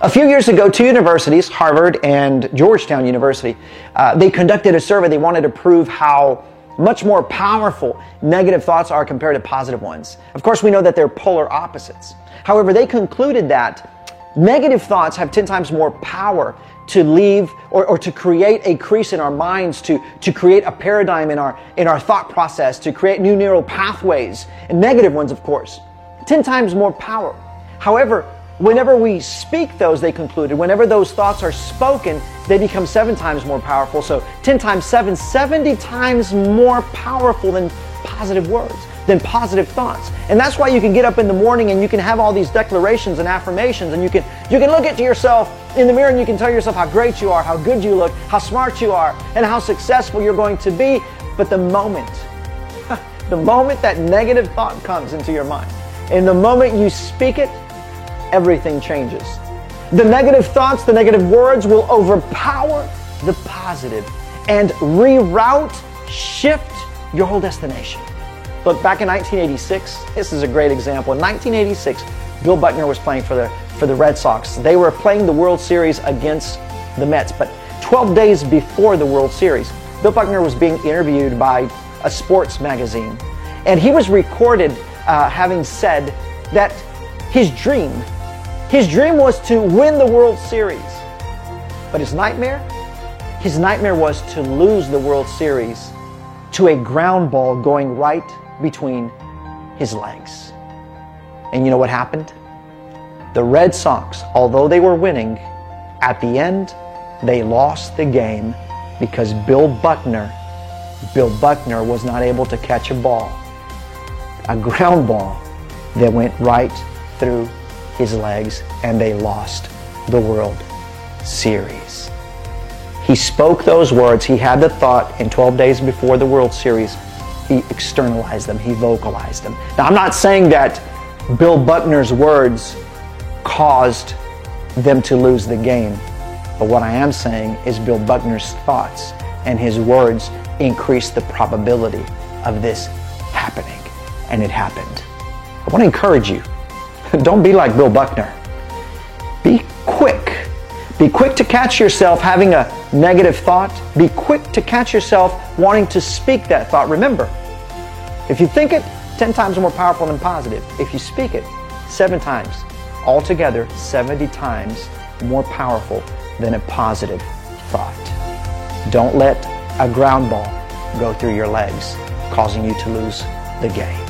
A few years ago, two universities, Harvard and Georgetown University, uh, they conducted a survey. They wanted to prove how much more powerful negative thoughts are compared to positive ones. Of course, we know that they're polar opposites. However, they concluded that negative thoughts have 10 times more power to leave or, or to create a crease in our minds, to, to create a paradigm in our, in our thought process, to create new neural pathways, and negative ones, of course. 10 times more power. However, whenever we speak those, they concluded, whenever those thoughts are spoken, they become seven times more powerful. So 10 times seven, 70 times more powerful than positive words, than positive thoughts. And that's why you can get up in the morning and you can have all these declarations and affirmations and you can you can look at yourself in the mirror and you can tell yourself how great you are, how good you look, how smart you are, and how successful you're going to be. But the moment, the moment that negative thought comes into your mind, in the moment you speak it, everything changes. The negative thoughts, the negative words will overpower the positive and reroute, shift your whole destination. Look, back in 1986, this is a great example. In 1986, Bill Buckner was playing for the, for the Red Sox. They were playing the World Series against the Mets, but 12 days before the World Series, Bill Buckner was being interviewed by a sports magazine. And he was recorded uh, having said that his dream his dream was to win the World Series. But his nightmare? His nightmare was to lose the World Series to a ground ball going right between his legs. And you know what happened? The Red Sox, although they were winning, at the end, they lost the game because Bill Buckner, Bill Buckner was not able to catch a ball, a ground ball that went right through his legs and they lost the World Series. He spoke those words, he had the thought, and 12 days before the World Series, he externalized them, he vocalized them. Now, I'm not saying that Bill Buckner's words caused them to lose the game, but what I am saying is Bill Buckner's thoughts and his words increased the probability of this happening, and it happened. I want to encourage you Don't be like Bill Buckner. Be quick. Be quick to catch yourself having a negative thought. Be quick to catch yourself wanting to speak that thought. Remember, if you think it, 10 times more powerful than positive. If you speak it, seven times. Altogether, 70 times more powerful than a positive thought. Don't let a ground ball go through your legs, causing you to lose the game.